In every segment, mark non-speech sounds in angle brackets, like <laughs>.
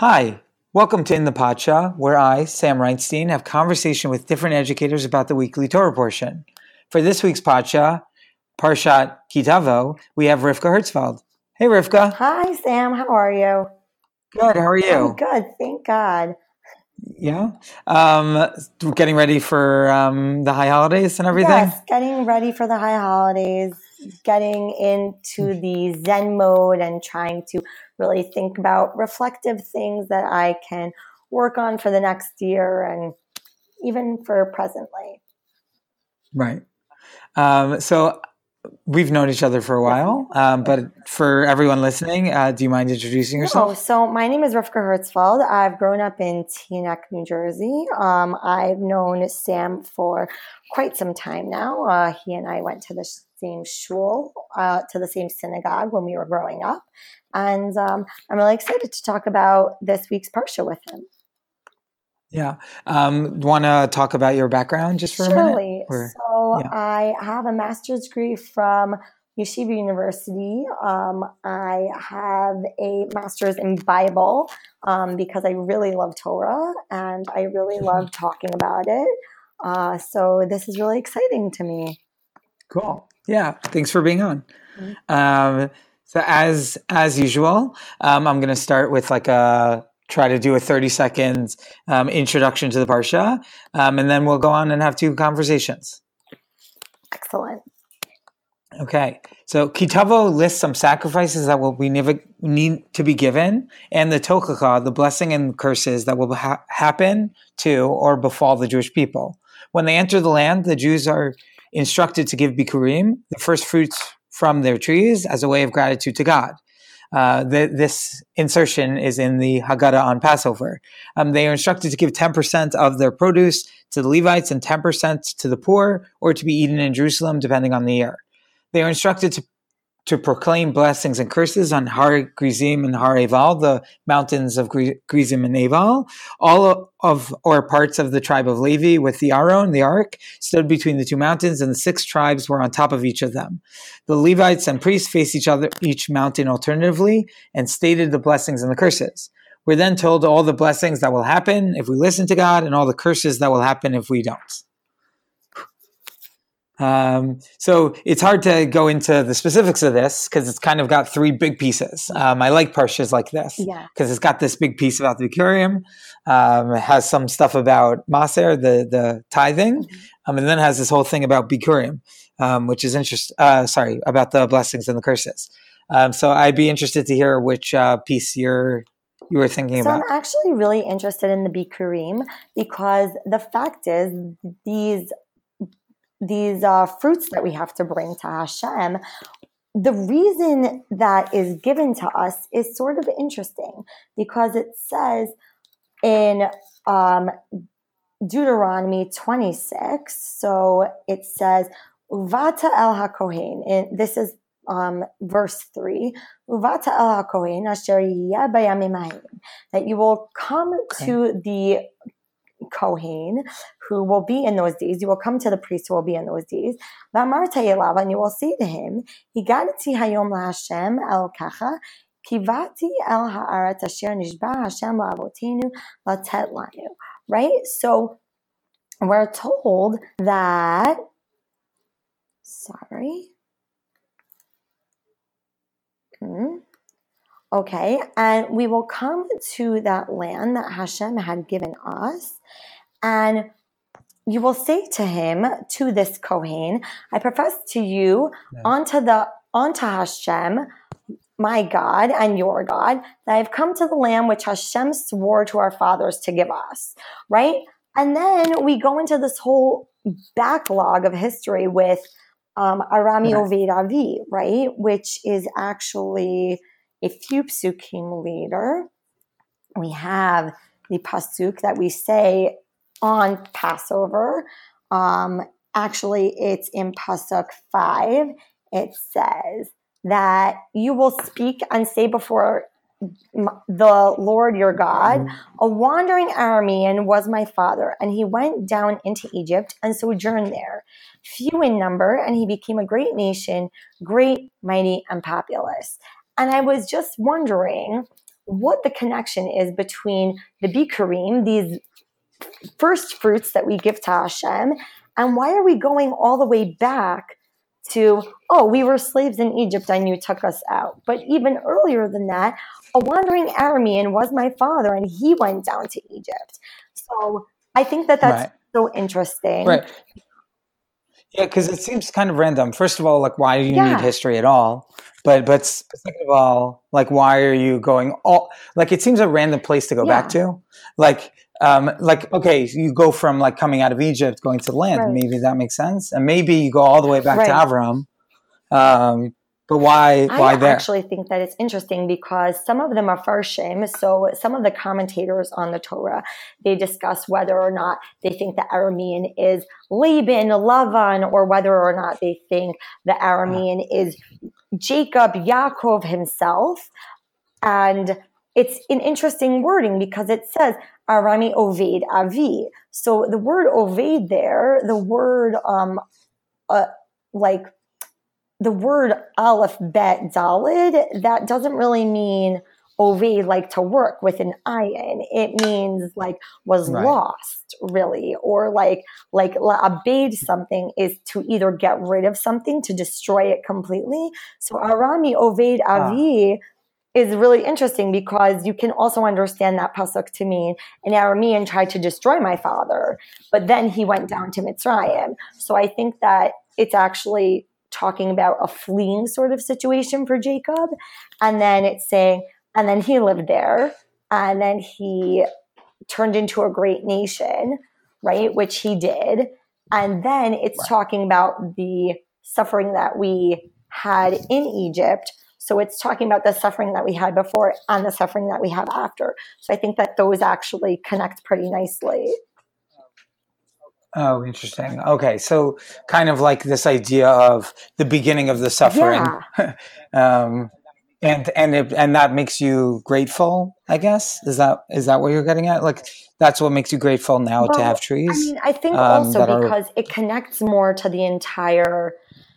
Hi, welcome to In the Parsha, where I, Sam Reinstein, have conversation with different educators about the weekly Torah portion. For this week's Parsha, Parshat Ki Tavo, we have Rivka Hertzfeld. Hey, Rivka. Hi, Sam. How are you? Good. How are you? I'm good. Thank God. Yeah. Um, getting ready for um, the high holidays and everything? Yes, getting ready for the high holidays, getting into the Zen mode and trying to really think about reflective things that I can work on for the next year and even for presently. Right. Um, so we've known each other for a while, um, but for everyone listening, uh, do you mind introducing yourself? Oh, so my name is Rivka Hertzfeld. I've grown up in Teaneck, New Jersey. Um, I've known Sam for quite some time now. Uh, he and I went to the same shul, uh, to the same synagogue when we were growing up. And um, I'm really excited to talk about this week's Parsha with him. Yeah. Um, Want to talk about your background just for Surely. a minute? Or, so yeah. I have a master's degree from Yeshiva University. Um, I have a master's in Bible um, because I really love Torah and I really Mm-hmm. love talking about it. Uh, so this is really exciting to me. Cool. Yeah. Thanks for being on. Mhm. Um, so as as usual, um, I'm going to start with like a try to do a 30 seconds um, introduction to the parsha, um, and then we'll go on and have two conversations. Excellent. Okay. So Ki Tavo lists some sacrifices that will be never need to be given, and the Tochacha, the blessing and curses that will ha- happen to or befall the Jewish people. When they enter the land, the Jews are instructed to give bikurim, the first fruits from their trees, as a way of gratitude to God. Uh, the, this insertion is in the Haggadah on Passover. Um, they are instructed to give 10% of their produce to the Levites and 10% to the poor, or to be eaten in Jerusalem, depending on the year. They are instructed to, to proclaim blessings and curses on Har Gerizim and Har Eval, the mountains of Gri- Gerizim and Eval. All of, or parts of the tribe of Levi with the Aron, the ark, stood between the two mountains, and the six tribes were on top of each of them. The Levites and priests faced each other, each mountain alternatively, and stated the blessings and the curses. We're then told all the blessings that will happen if we listen to God, and all the curses that will happen if we don't. Um, so it's hard to go into the specifics of this because it's kind of got three big pieces. Um, I like parshas like this Yeah. because it's got this big piece about the Bikurim, um, it has some stuff about Maaser, the the tithing, um, and then it has this whole thing about Bikurim, um, which is interesting. Uh, sorry, about the blessings and the curses. Um, so I'd be interested to hear which uh, piece you're you were thinking So about. I'm actually really interested in the Bikurim because the fact is these these uh, fruits that we have to bring to Hashem, the reason that is given to us is sort of interesting because it says in um, Deuteronomy 26, so it says, Uvata el HaKohen, and this is um, verse 3, Uvata el HaKohen asher yeh bayamim ha'im, that you will come Okay. to the Kohen who will be in those days. You will come to the priest who will be in those days. And you will say to him, Higadati hayom laHashem el kacha, kivati el ha'aret asher nishba Hashem la'avotenu latet lanu. Right? So we're told that, sorry. Hmm. Okay, and we will come to that land that Hashem had given us, and you will say to him, to this Kohen, I profess to you Yeah. unto the unto Hashem, my God and your God, that I've come to the land which Hashem swore to our fathers to give us. Right? And then we go into this whole backlog of history with um, Arami Right. Oved Avi, right? Which is actually a few psukim later. We have the pasuk that we say on Passover. Um, actually, it's in pasuk five. It says that you will speak and say before the Lord your God, a wandering Aramean was my father, and he went down into Egypt and sojourned there, few in number, and he became a great nation, great, mighty, and populous. And I was just wondering, what the connection is between the Bikurim, these first fruits that we give to Hashem, and why are we going all the way back to, oh, we were slaves in Egypt and you took us out. But even earlier than that, a wandering Aramean was my father and he went down to Egypt. So I think that that's right. so interesting. Right. Yeah, because it seems kind of random. First of all, like, why do you yeah. need history at all? But but second of all, like, why are you going all? Like, it seems a random place to go yeah. back to. Like, um, like okay, you go from like coming out of Egypt, going to the land. Right. Maybe that makes sense, and maybe you go all the way back right. to Avram. Um, but why? Why that I there? actually think that it's interesting because some of them are farshim. So some of the commentators on the Torah they discuss whether or not they think the Aramean is Laban, Lavan, or whether or not they think the Aramean is Jacob, Yaakov himself, and it's an interesting wording because it says Arami Oved Avi. So the word Oved there, the word um, uh, like the word Aleph Bet Dalet, that doesn't really mean Oved like to work with an ayin. It means like was right. lost really, or like like abade something is to either get rid of something to destroy it completely. So Arami Oved Avi. Ah is really interesting because you can also understand that pasuk to mean an Aramean tried to destroy my father, but then he went down to Mitzrayim. So I think that it's actually talking about a fleeing sort of situation for Jacob, and then it's saying, and then he lived there, and then he turned into a great nation, right? Which he did, and then it's right. talking about the suffering that we had in Egypt so it's talking about the suffering that we had before and the suffering that we have after. So I think that those actually connect pretty nicely. Oh, interesting. Okay, so kind of like this idea of the beginning of the suffering, yeah. <laughs> um, and and it, and that makes you grateful. I guess is that is that what you're getting at? Like that's what makes you grateful now well, to have trees. I mean, I think um, also because are, it connects more to the entire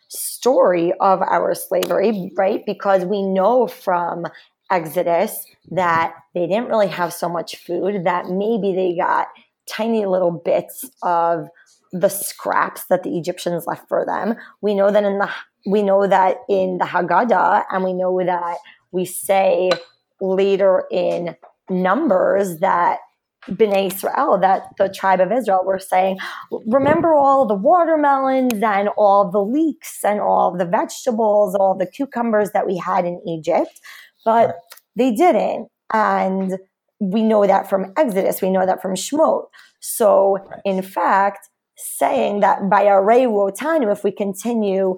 story of our slavery, right? Because we know from Exodus that they didn't really have so much food, that maybe they got tiny little bits of the scraps that the Egyptians left for them. We know that in the we know that in the Haggadah, and we know that we say later in Numbers that Bnei Israel, that the tribe of Israel were saying, remember all the watermelons and all the leeks and all the vegetables, all the cucumbers that we had in Egypt, but they didn't. And we know that from Exodus, we know that from Shemot. So, right. in fact, saying that by Arei Wotanu, if we continue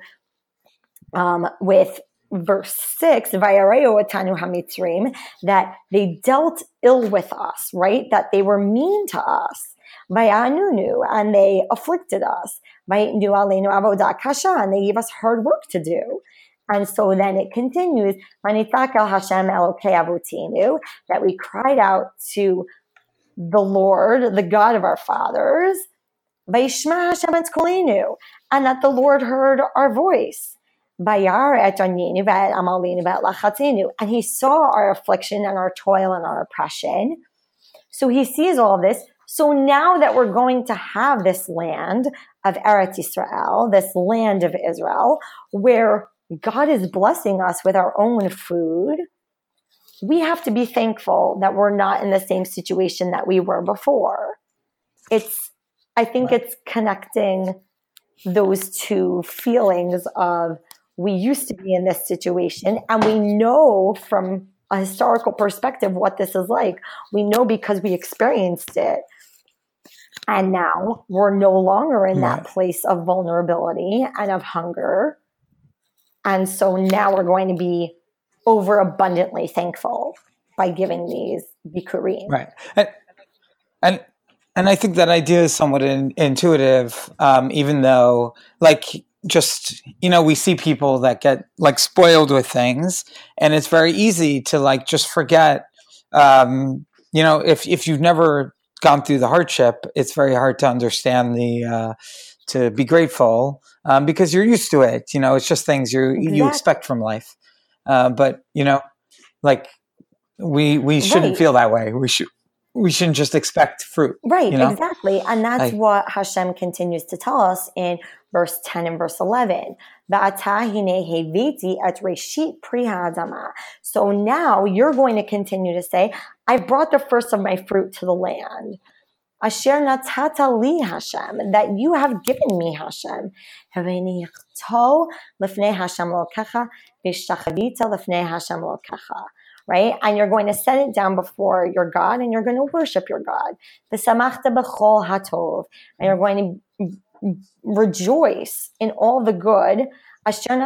um, with verse 6, hamitzrim, that they dealt ill with us, right? That they were mean to us. Vayanunu, and they afflicted us. Vayinu aleinu avodah kasha, and they gave us hard work to do. And so then it continues, Hashem that we cried out to the Lord, the God of our fathers, and that the Lord heard our voice. And he saw our affliction and our toil and our oppression. So he sees all this. So now that we're going to have this land of Eretz Israel, this land of Israel, where God is blessing us with our own food, we have to be thankful that we're not in the same situation that we were before. It's, I think it's connecting those two feelings of we used to be in this situation and we know from a historical perspective what this is like. We know because we experienced it. And now we're no longer in that place of vulnerability and of hunger. And so now we're going to be overabundantly thankful by giving these bikurim. Right. And, and and I think that idea is somewhat in, intuitive, um, even though, like, just you know we see people that get like spoiled with things and it's very easy to like just forget um you know if if you've never gone through the hardship it's very hard to understand the uh to be grateful um because you're used to it you know it's just things you you expect from life uh, but you know like we we shouldn't Right. feel that way. We should we shouldn't just expect fruit. Right, you know? exactly. And that's Like- what Hashem continues to tell us in verse 10 and verse 11. "V'ata hine heviti et reshit pri ha'adama." So now you're going to continue to say, I brought the first of my fruit to the land. Asher natata li Hashem, that you have given me Hashem. Right? And you're going to set it down before your God and you're going to worship your God. And you're going to rejoice in all the good. Hashem.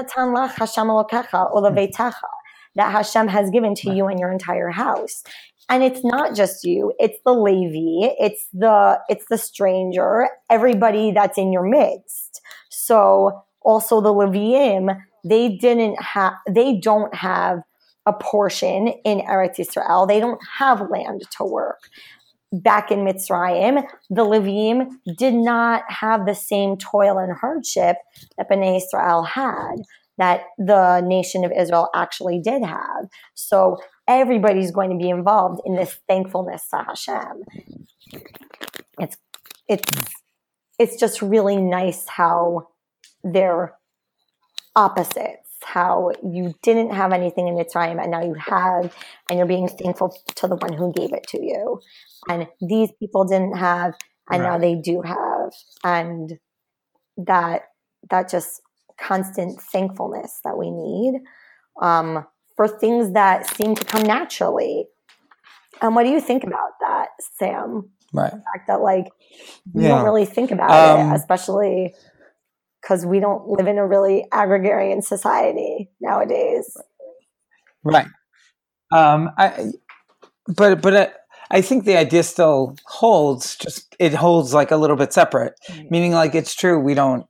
That Hashem has given to you and your entire house and it's not just you it's the levi it's the it's the stranger everybody that's in your midst. So also the leviim they didn't have they don't have a portion in eretz israel they don't have land to work. Back in mitzrayim the leviim did not have the same toil and hardship that bnei israel had that the nation of israel actually did have. So everybody's going to be involved in this thankfulness to Hashem. It's it's it's just really nice how they're opposites. How you didn't have anything in Mitzrayim and now you have, and you're being thankful to the one who gave it to you. And these people didn't have, and now they do have, and that that just constant thankfulness that we need. Um, for things that seem to come naturally. And what do you think about that, Sam? Right. The fact that like we Yeah. don't really think about Um, it, especially because we don't live in a really agrarian society nowadays. Right. Um, I, but but I, I think the idea still holds. Just it holds like a little bit separate. Meaning, like it's true. We don't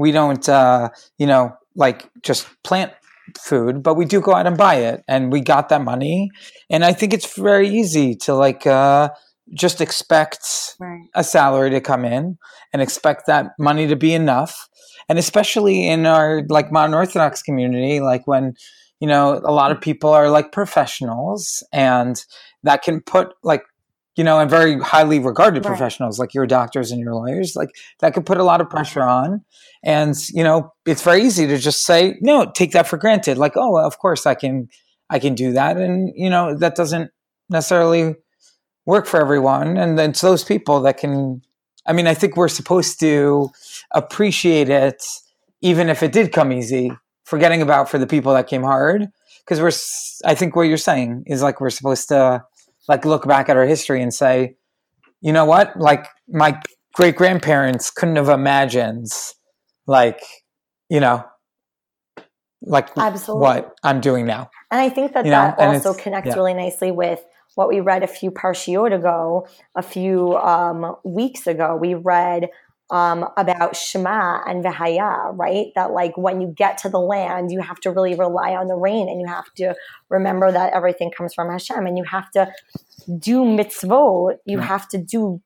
we don't uh, you know like just plant food, but we do go out and buy it, and we got that money. And I think it's very easy to like uh, just expect Right. a salary to come in and expect that money to be enough. And especially in our like modern Orthodox community, like when, you know, a lot of people are like professionals and that can put like, you know, and very highly regarded Right. professionals like your doctors and your lawyers, like that could put a lot of pressure on. And, you know, it's very easy to just say, no, take that for granted. Like, oh, of course I can, I can do that. And, you know, that doesn't necessarily work for everyone and then it's those people that can i mean i think we're supposed to appreciate it even if it did come easy forgetting about for the people that came hard because we're I think what you're saying is like we're supposed to like look back at our history and say you know what like my great grandparents couldn't have imagined like you know like Absolutely. what i'm doing now And I think that You that and also connects yeah. really nicely with what we read a few parshiot ago, a few um, weeks ago. We read um, about Shema and Vahaya, right? That like when you get to the land, you have to really rely on the rain and you have to remember that everything comes from Hashem and you have to do mitzvot. You Right. have to do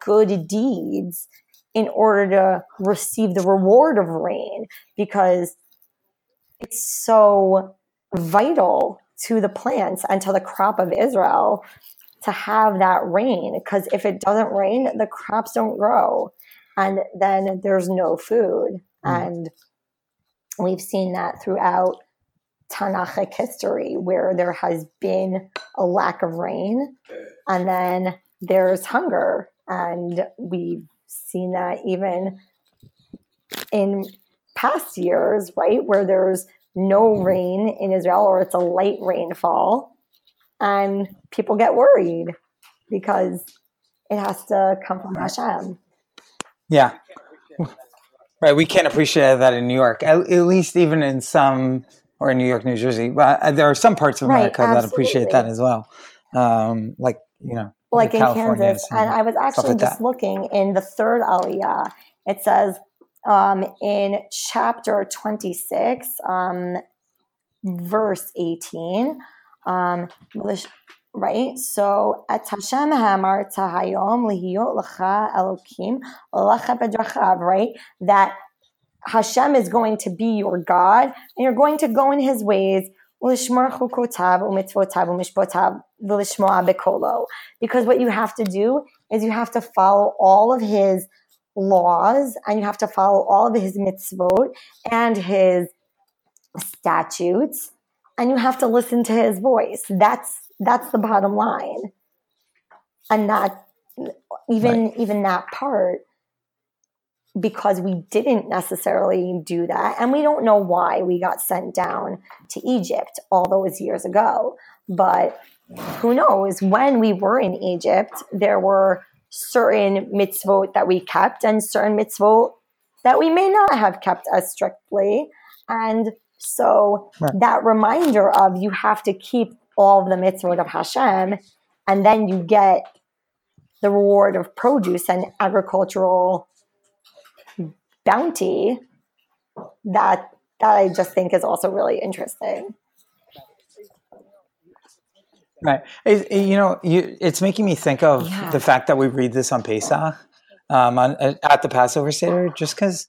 good deeds in order to receive the reward of rain because it's so vital to the plants and to the crop of Israel to have that rain. Because if it doesn't rain, the crops don't grow. And then there's no food. Mm. And we've seen that throughout Tanakhic history where there has been a lack of rain and then there's hunger. And we've seen that even in past years, right? Where there's no rain in Israel or it's a light rainfall and people get worried because it has to come from Hashem. Yeah. Right. We can't appreciate that in New York, at, at least even in some, or in New York, New Jersey. But uh, there are some parts of Right, America that appreciate that as well. Um, like, you know, Like in California Kansas. And I was actually like just that. looking in the third Aliyah. It says um, in chapter 26, um, verse 18, um, right? So, Hashem hamarta lihiyot lacha Elokim lacha bedrachav, right? That Hashem is going to be your God, and you're going to go in His ways. Because what you have to do is you have to follow all of his laws and you have to follow all of his mitzvot and his statutes and you have to listen to his voice. That's that's the bottom line. And that even right. even that part because we didn't necessarily do that. And we don't know why we got sent down to Egypt all those years ago. But who knows? When we were in Egypt, there were certain mitzvot that we kept and certain mitzvot that we may not have kept as strictly. And so right. that reminder of you have to keep all of the mitzvot of Hashem, and then you get the reward of produce and agricultural bounty that that I just think is also really interesting. Right. It, it, you know, you, it's making me think of yeah. the fact that we read this on Pesach, um, on, at the Passover Seder, just because,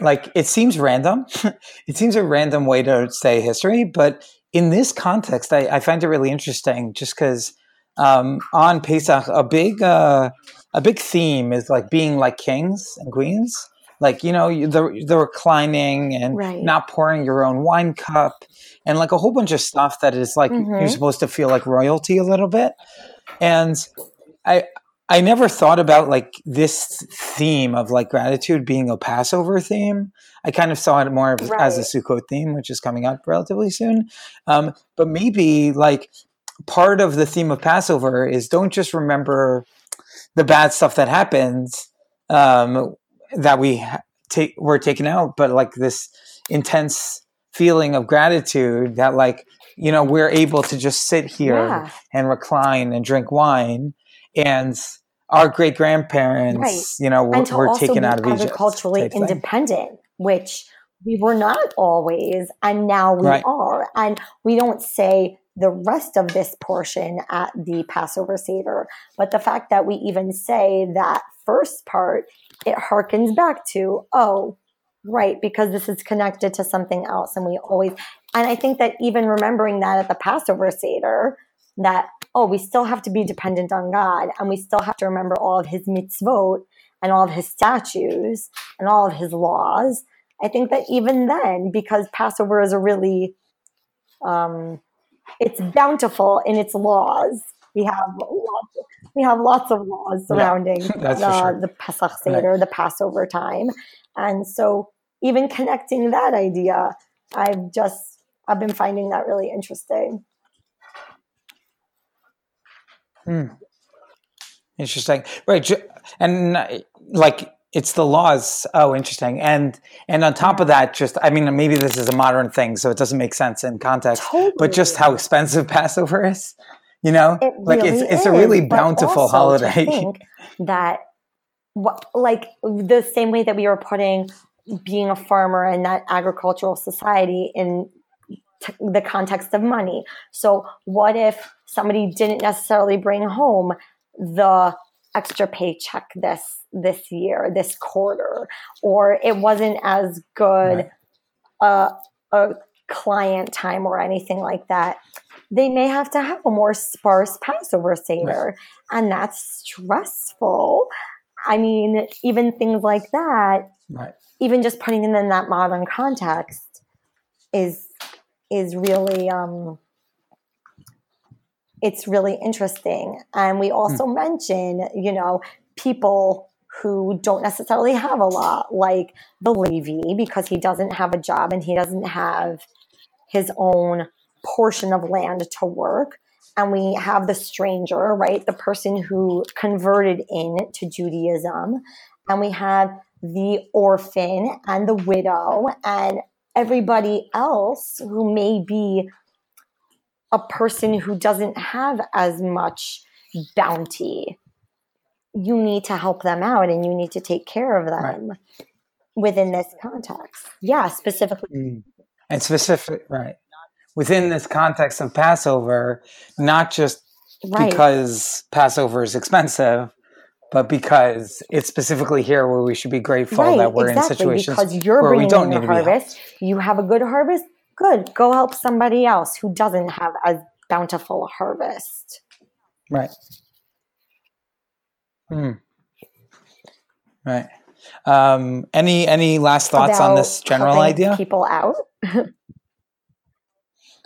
like, it seems random. <laughs> it seems a random way to say history, but in this context, I, I find it really interesting just because um, on Pesach, a big, uh, a big theme is like being like kings and queens like you know the the reclining and right. not pouring your own wine cup and like a whole bunch of stuff that is like mm-hmm. you're supposed to feel like royalty a little bit and i i never thought about like this theme of like gratitude being a passover theme i kind of saw it more right. as a sukkot theme which is coming up relatively soon um, but maybe like part of the theme of passover is don't just remember the bad stuff that happens um, that we take were taken out, but like this intense feeling of gratitude that like you know we're able to just sit here yeah. and recline and drink wine and our great grandparents right. you know were, were taken out of Egypt culturally independent which we were not always and now we right. are and we don't say the rest of this portion at the Passover Seder. But the fact that we even say that first part it harkens back to, oh, right, because this is connected to something else. And we always, and I think that even remembering that at the Passover Seder, that, oh, we still have to be dependent on God and we still have to remember all of his mitzvot and all of his statutes and all of his laws. I think that even then, because Passover is a really, um, it's bountiful in its laws. We have lots of, we have lots of laws surrounding <laughs> yeah, sure. the Pesach Seder, right. the Passover time. And so even connecting that idea, I've just, I've been finding that really interesting. Hmm. Interesting. Right. And like, it's the laws. Oh, interesting. And and on top of that, just I mean, maybe this is a modern thing, so it doesn't make sense in context. Totally. But just how expensive <laughs> Passover is. You know, it like really it's it's a really bountiful holiday. that, like the same way that we were putting being a farmer and that agricultural society in t- the context of money. So, what if somebody didn't necessarily bring home the extra paycheck this this year, this quarter, or it wasn't as good right. uh, a client time or anything like that? they may have to have a more sparse Passover Seder. Right. And that's stressful. I mean, even things like that, right. even just putting it in that modern context is is really um it's really interesting. And we also mm. mention, you know, people who don't necessarily have a lot, like the Levi, because he doesn't have a job and he doesn't have his own portion of land to work. And we have the stranger, right? The person who converted in to Judaism. And we have the orphan and the widow and everybody else who may be a person who doesn't have as much bounty. You need to help them out and you need to take care of them right. within this context. Yeah, specifically. Mm. And specific, right within this context of Passover, not just right. because Passover is expensive, but because it's specifically here where we should be grateful right, that we're exactly, in situations because you're where we don't need harvest. You have a good harvest, good. Go help somebody else who doesn't have as bountiful a harvest. Right. Hmm. Right. Um, any any last thoughts About on this general idea? People out. <laughs>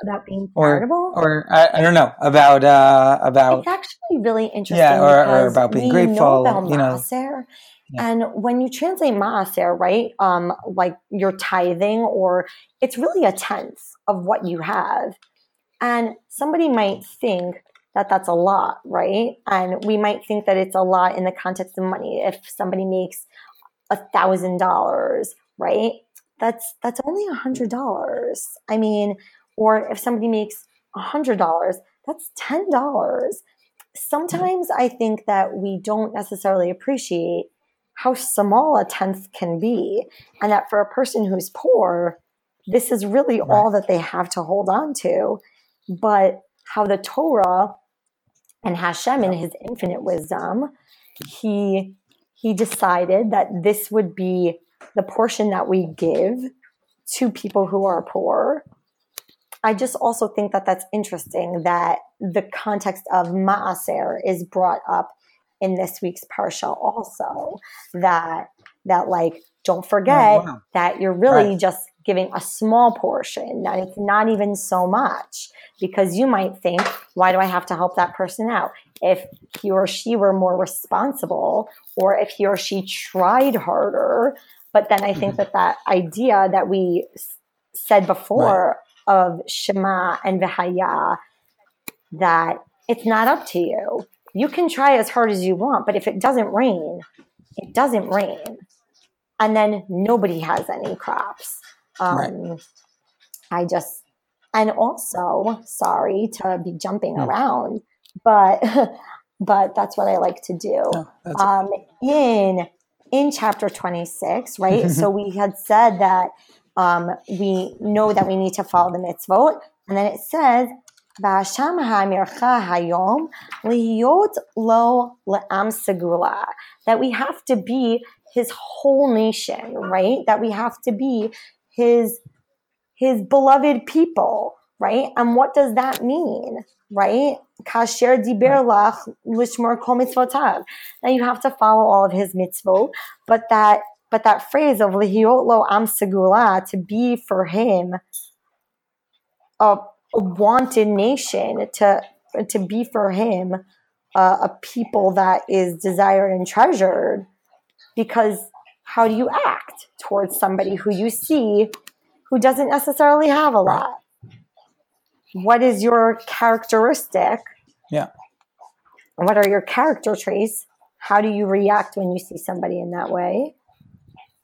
About being or charitable. or I, I don't know about uh about it's actually really interesting. Yeah, or- or about being grateful, Know about you know. maaser, Yeah. And when you translate maaser, right, um, like you're tithing, or it's really a tenth of what you have, and somebody might think that that's a lot, right? And we might think that it's a lot in the context of money. If somebody makes a thousand dollars, right? That's that's only a hundred dollars. I mean, or if somebody makes a hundred dollars, that's ten dollars. Sometimes I think that we don't necessarily appreciate how small a tenth can be, and that for a person who's poor, this is really Right. all that they have to hold on to. But how the Torah and Hashem, in His infinite wisdom, he he decided that this would be the portion that we give to people who are poor. I just also think that that's interesting that the context of maaser is brought up in this week's parsha also that that like don't forget Oh, wow. that you're really Right. just giving a small portion that it's not even so much because you might think why do i have to help that person out if he or she were more responsible or if he or she tried harder but then i think Mhm. that that idea that we said before of shema and vihaya that it's not up to you. You can try as hard as you want but if it doesn't rain it doesn't rain. And then nobody has any crops. Um, Right. i just and also sorry to be jumping around but <laughs> but that's what i like to do. Um, in in chapter 26 right? <laughs> So we had said that um, we know that we need to follow the mitzvot. And then it says "V'hasham ha'mircha hayom liyot lo le'am segula that we have to be his whole nation right? That we have to be his his beloved people right? And what does that mean right? Kasher diber lach lishmor kol mitzvotav. Now you have to follow all of his mitzvot but that but that phrase of lihiot lo am segula to be for him a, a wanted nation to to be for him uh, a people that is desired and treasured because how do you act towards somebody who you see who doesn't necessarily have a lot? What is your characteristic? Yeah. what are your character traits? How do you react when you see somebody in that way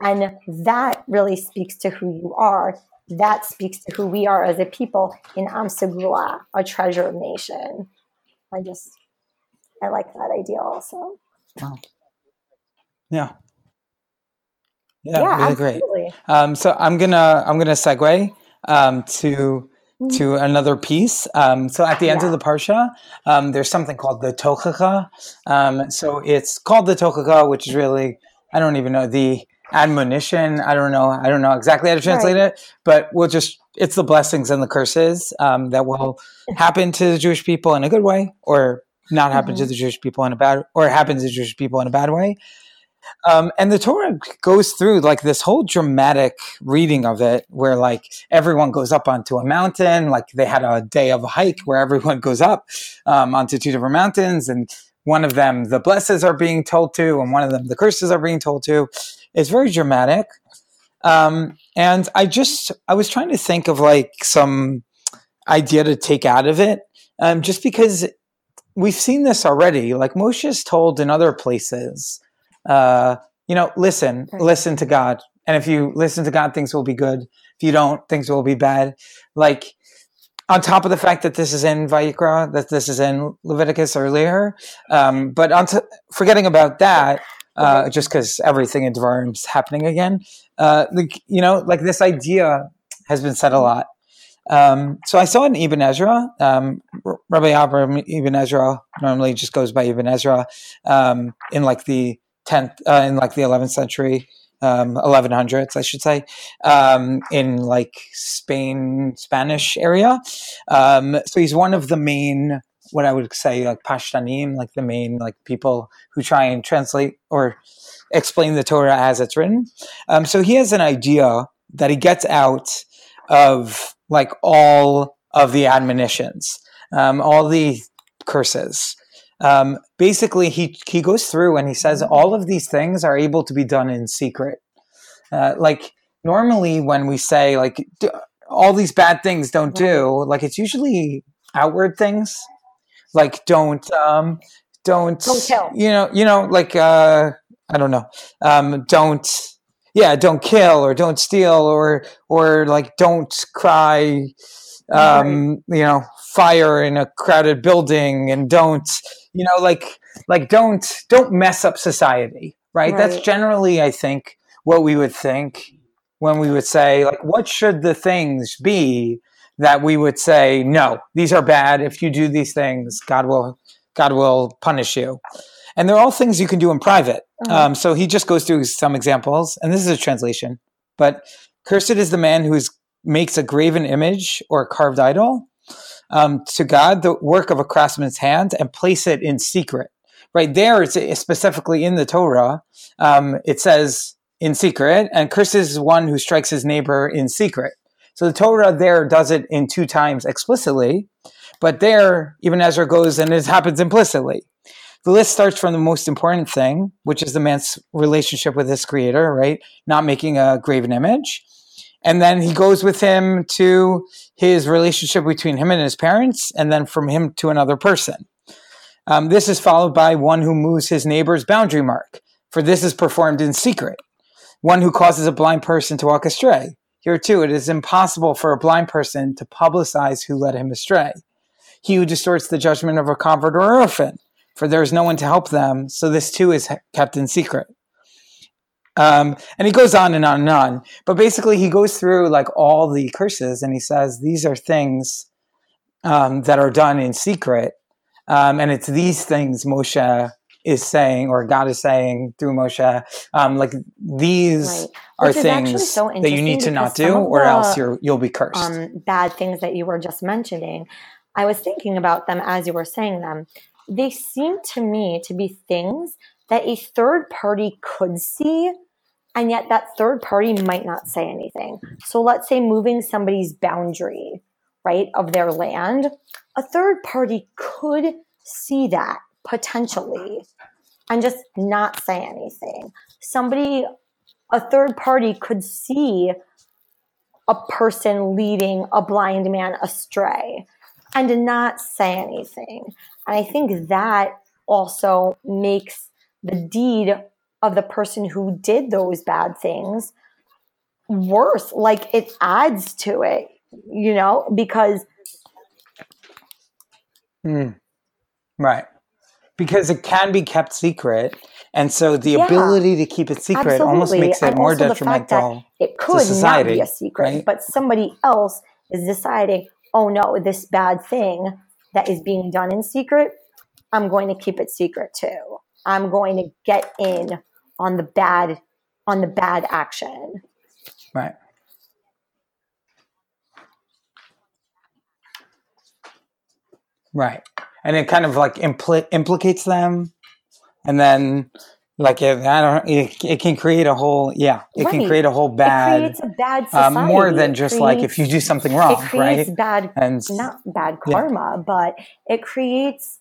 and that really speaks to who you are that speaks to who we are as a people in am segula, a treasured nation. I just, I like that idea also. Wow. yeah. Yeah, really great. Um, so I'm gonna I'm gonna segue um, to to another piece. Um, so at the end of the parsha, um, there's something called the tochacha. Um, so it's called the tochacha, which is really I don't even know the admonition. I don't know. I don't know exactly how to translate it, but we'll just it's the blessings and the curses um, that will happen to the Jewish people in a good way, or not happen to Mhm. the Jewish people in a bad, or happen to the Jewish people in a bad way. Um, and the Torah goes through like this whole dramatic reading of it, where like everyone goes up onto a mountain. Like they had a day of a hike where everyone <laughs> goes up um, onto two different mountains, and one of them the blesses are being told to, and one of them the curses are being told to. It's very dramatic. Um, and I just I was trying to think of like some idea to take out of it, um, just because we've seen this already. Like Moshe Moshe's told in other places, uh, you know, listen, Right. listen to God, and if you listen to God, things will be good. If you don't, things will be bad. Like on top of the fact that this is in Vayikra, that this is in Leviticus earlier, um, but on to, forgetting about that, uh, just because everything in Devarim is happening again, uh, like, you know, like this idea has been said a lot. Um, so I saw in Ibn Ezra. Um, Rabbi Abram Ibn Ezra normally just goes by Ibn Ezra um, in like the tenth, uh, in like the eleventh century um, 1100s, I should say, um, in like Spain, Spanish area. Um, so he's one of the main, what I would say, like Pashtanim, like the main like people who try and translate or explain the Torah as it's written. Um, so he has an idea that he gets out of like all of the admonitions, um, all the curses. Um, basically, he he goes through and he says all of these things are able to be done in secret. Uh, like normally, when we say like all these bad things don't do, like it's usually outward things, like don't um, don't Don't kill. you know you know like uh, I don't know. Um, don't yeah don't kill or don't steal or or like don't cry um, you know fire in a crowded building and don't you know like like don't don't mess up society right, that's generally i think what we would think when we would say like what should the things be that we would say no these are bad if you do these things god will god will punish you and they're all things you can do in private Mhm. um, so he just goes through some examples and this is a translation but cursed is the man who makes a graven image or a carved idol um, to God, the work of a craftsman's hand, and place it in secret. Right there, it's specifically in the Torah. Um, it says in secret, and cursed is one who strikes his neighbor in secret. So the Torah there does it in two times explicitly, but there, Ibn Ezra goes and it happens implicitly. The list starts from the most important thing, which is the man's relationship with his creator, right? Not making a graven image. And then he goes with him to his relationship between him and his parents, and then from him to another person. Um, this is followed by one who moves his neighbor's boundary mark, for this is performed in secret. One who causes a blind person to walk astray. Here too, it is impossible for a blind person to publicize who led him astray. He who distorts the judgment of a convert or orphan, for there is no one to help them, so this too is kept in secret. Um, and he goes on and on and on. But basically, he goes through like all the curses and he says these are things um, that are done in secret. Um, and it's these things Moshe is saying, or God is saying through Moshe, um, like these Right. are Which is actually things so that you need to not do, or else the, you're you'll be cursed. um, bad things that you were just mentioning, I was thinking about them as you were saying them. They seem to me to be things that a third party could see, and yet that third party might not say anything. So let's say moving somebody's boundary, right, of their land, a third party could see that potentially and just not say anything. Somebody, a third party could see a person leading a blind man astray and not say anything. And I think that also makes the deed of the person who did those bad things worse. Like it adds to it, you know, because Hmm. Right. Because it can be kept secret. And so the Yeah. ability to keep it secret almost Absolutely. makes it And more also the fact that detrimental. it could not society, be a secret, right? but somebody else is deciding, oh no, this bad thing that is being done in secret, I'm going to keep it secret too. I'm going to get in on the bad on the bad action. Right. Right. And it kind of like impli- implicates them. And then, like, it, I don't it, it can create a whole, yeah, it can create a whole It bad, creates a bad um, society. more than It just like if you do something wrong, it creates right? bad And not bad Yeah. karma, but it creates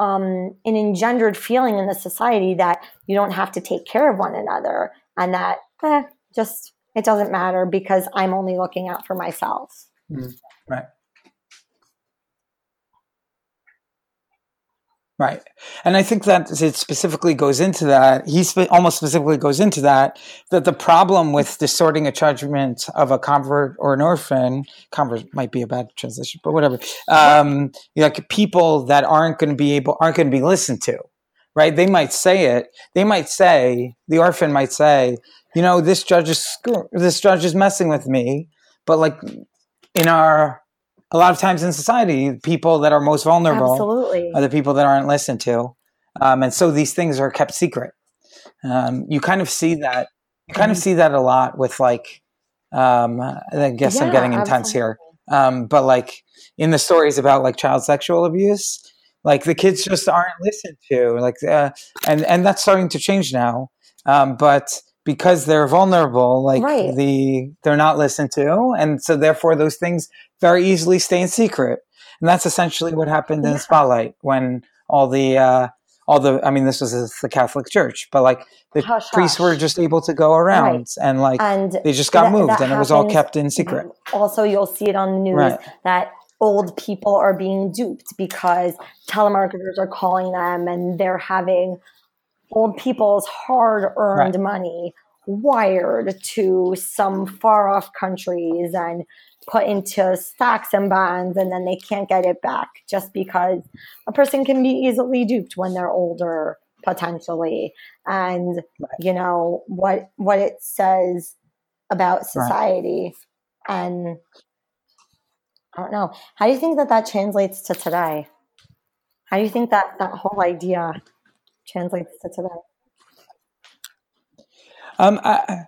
um, an engendered feeling in the society that you don't have to take care of one another and that eh, just it doesn't matter because I'm only looking out for myself. Right. Right. And I think that it specifically goes into that. He spe- almost specifically goes into that, that the problem with distorting a judgment of a convert or an orphan, convert might be a bad translation, but whatever, um, like people that aren't going to be able, aren't going to be listened to, right? They might say it. They might say, the orphan might say, you know, this judge is, this judge is messing with me. But like in our, a lot of times in society, people that are most vulnerable Absolutely. are the people that aren't listened to. Um, and so these things are kept secret. Um, you kind of see that you kind of see that a lot with like um i guess i'm Yeah, getting intense here um but like in the stories about like child sexual abuse like the kids just aren't listened to like uh, and and that's starting to change now um but because they're vulnerable like Right. the they're not listened to and so therefore those things very easily stay in secret and that's essentially what happened in spotlight when all the uh all the i mean this was the catholic church but like the Hush, priests hush. were just able to go around Right. and like and they just got that- moved that and it was all kept in secret Also, you'll see it on the news Right. that old people are being duped because telemarketers are calling them and they're having old people's hard earned Right. money wired to some far off countries and put into stocks and bonds and then they can't get it back just because a person can be easily duped when they're older potentially. And you know what what it says about society. And i don't know. How do you think that that translates to today? How do you think that that whole idea translates to today? Um I,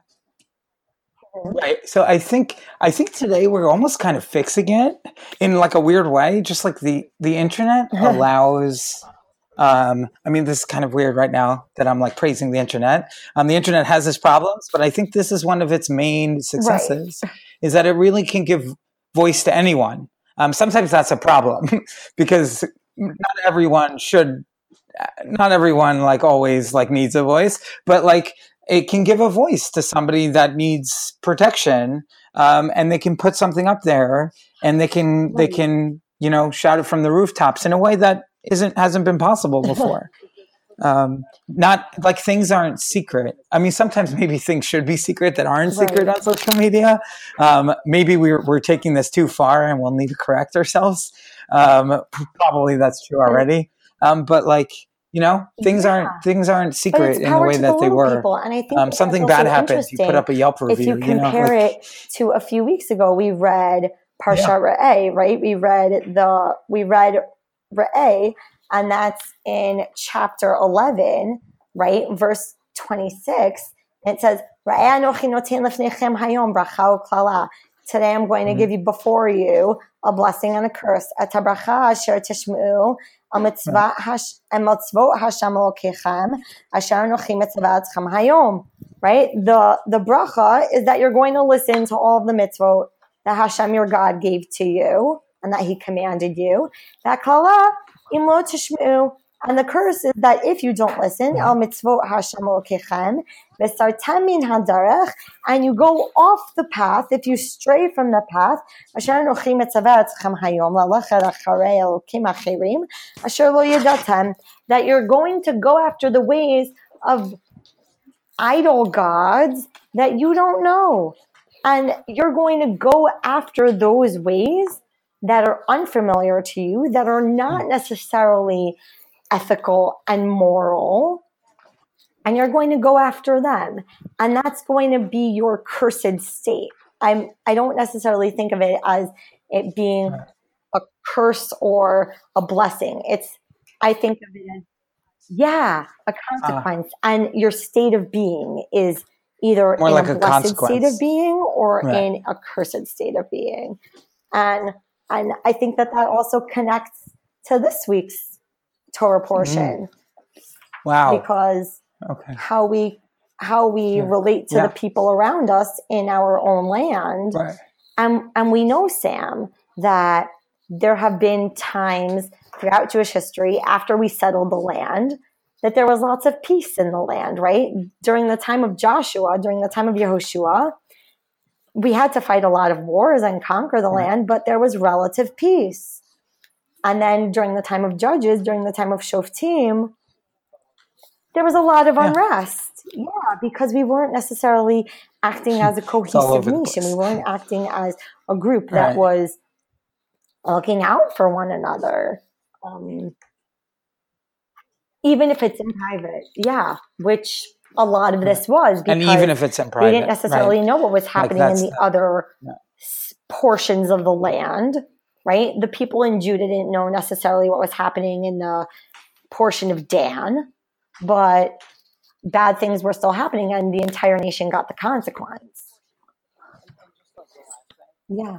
right so i think i think today we're almost kind of fixing it in like a weird way just like the the internet <laughs> allows um i mean this is kind of weird right now that i'm like praising the internet. Um the internet has its problems but i think this is one of its main successes is that it really can give voice to anyone. Um sometimes that's a problem <laughs> because not everyone should not everyone like always like needs a voice but like it can give a voice to somebody that needs protection um, and they can put something up there and they can they can you know shout it from the rooftops in a way that isn't hasn't been possible <laughs> before. Um, not like things aren't secret. I mean sometimes <laughs> maybe things should be secret that aren't secret on social media. Um, maybe we're, we're taking this too far and we'll need to correct ourselves. Um, probably that's true already. Um, but like you know things Yeah. aren't things aren't secret in the way that the they were. people and i think um, something bad happens you put up a yelp if review you you, know compare like, it to a few weeks ago we read parsha re'eh right? We read the we read re'eh and that's in chapter 11 right? Verse 26 it says "Re'eh anochi noten lefnechem hayom bracha u'klala." today i'm going to Mhm. give you before you a blessing and a curse at bracha asher tishma'u המצווה הש- המצוות השם אלוקיכם אשר אנוכי מצווה אתכם היום right? The the bracha is that you're going to listen to all of the mitzvot that Hashem your God gave to you and that He commanded you. That kala im lo tishmeu. and the curse is that if you don't listen, mm-hmm. al mitzvot Hashem elokechem, v'sartem min hadarech, and you go off the path, if you stray from the path, asher anochi mitzvah hayom, lalechet acharei elokim acherim, asher lo yadatem, that you're going to go after the ways of idol gods that you don't know. And you're going to go after those ways that are unfamiliar to you, that are not mm-hmm. necessarily ethical and moral. And you're going to go after them. And that's going to be your cursed state. I'm I don't necessarily think of it as it being a curse or a blessing. It's I think of it as yeah, a consequence. Ah. and your state of being is either More in like a a blessed state of being or Right. in a cursed state of being. And and I think that that also connects to this week's Torah mm-hmm. portion wow because okay how we how we Yeah. relate to Yeah. the people around us in our own land right and and we know Sam that there have been times throughout Jewish history after we settled the land that there was lots of peace in the land, right? During the time of Joshua, during the time of Yehoshua, we had to fight a lot of wars and conquer the land, but there was relative peace. And then during the time of Judges, during the time of Shoftim, there was a lot of unrest. Yeah, because we weren't necessarily acting as a <laughs> cohesive nation. We weren't acting as a group that Right. was looking out for one another. Um, even if it's in private, yeah, which a lot of this was because and even if it's in private, we didn't necessarily right? know what was happening in the the- other Yeah. portions of the land, right? The people in Judah didn't know necessarily what was happening in the portion of Dan, but bad things were still happening and the entire nation got the consequence. Yeah.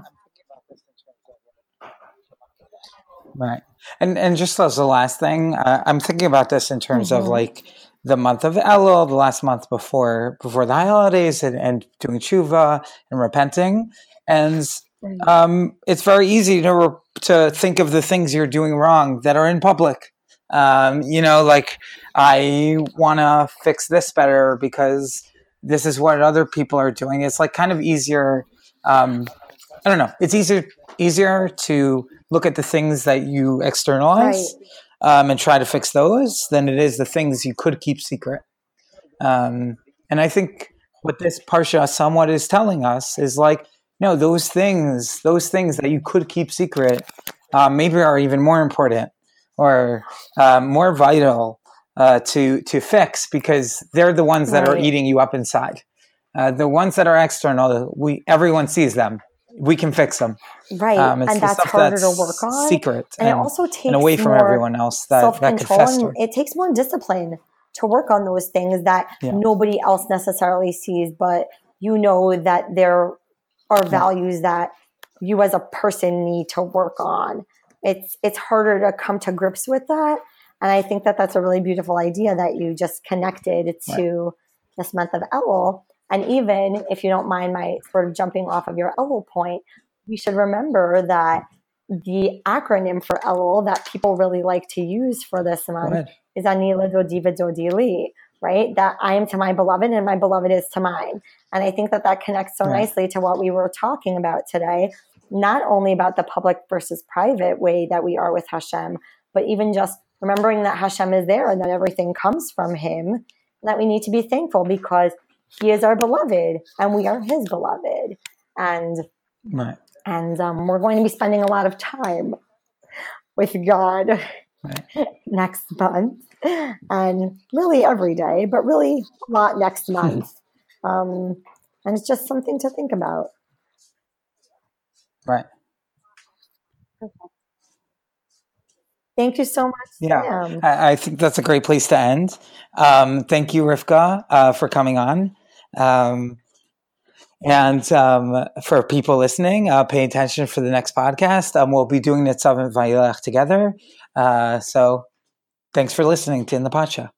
Right. And and just as the last thing, uh, I'm thinking about this in terms mm-hmm. of like the month of Elul, the last month before before the holidays, and, and doing tshuva and repenting, and um, it's very easy to to think of the things you're doing wrong that are in public. Um, you know, like I want to fix this better because this is what other people are doing. It's like kind of easier. Um, I don't know. It's easier easier to look at the things that you externalize right. um, and try to fix those than it is the things you could keep secret. Um, and I think what this parsha somewhat is telling us is like, no, those things, those things that you could keep secret, uh, maybe are even more important or uh, more vital uh, to to fix because they're the ones that right. are eating you up inside. Uh, the ones that are external, we everyone sees them we can fix them. Right. Um, and that's harder that's to work on. Secret. And, and, it also takes and away from everyone else that, that could fester. it takes more discipline to work on those things that yeah. nobody else necessarily sees, but you know that there are values that you as a person need to work on. It's it's harder to come to grips with that, and I think that that's a really beautiful idea that you just connected to right. this month of Elul. And even if you don't mind my sort of jumping off of your Elul point, we should remember that the acronym for Elul that people really like to use for this month is Ani L'dodi V'dodi Li, right? That I am to my beloved and my beloved is to mine. And I think that that connects so right. nicely to what we were talking about today, not only about the public versus private way that we are with Hashem, but even just remembering that Hashem is there and that everything comes from Him, and that we need to be thankful because he is our beloved and we are his beloved and right. and um, we're going to be spending a lot of time with god right. <laughs> next month and really every day but really a lot next month um, and it's just something to think about right okay. Thank you so much. Yeah, I, I, think that's a great place to end. Um, thank you, Rivka, uh, for coming on. Um, and um, for people listening, uh, pay attention for the next podcast. Um, we'll be doing and Vayelech together. Uh, so thanks for listening to In the Parsha.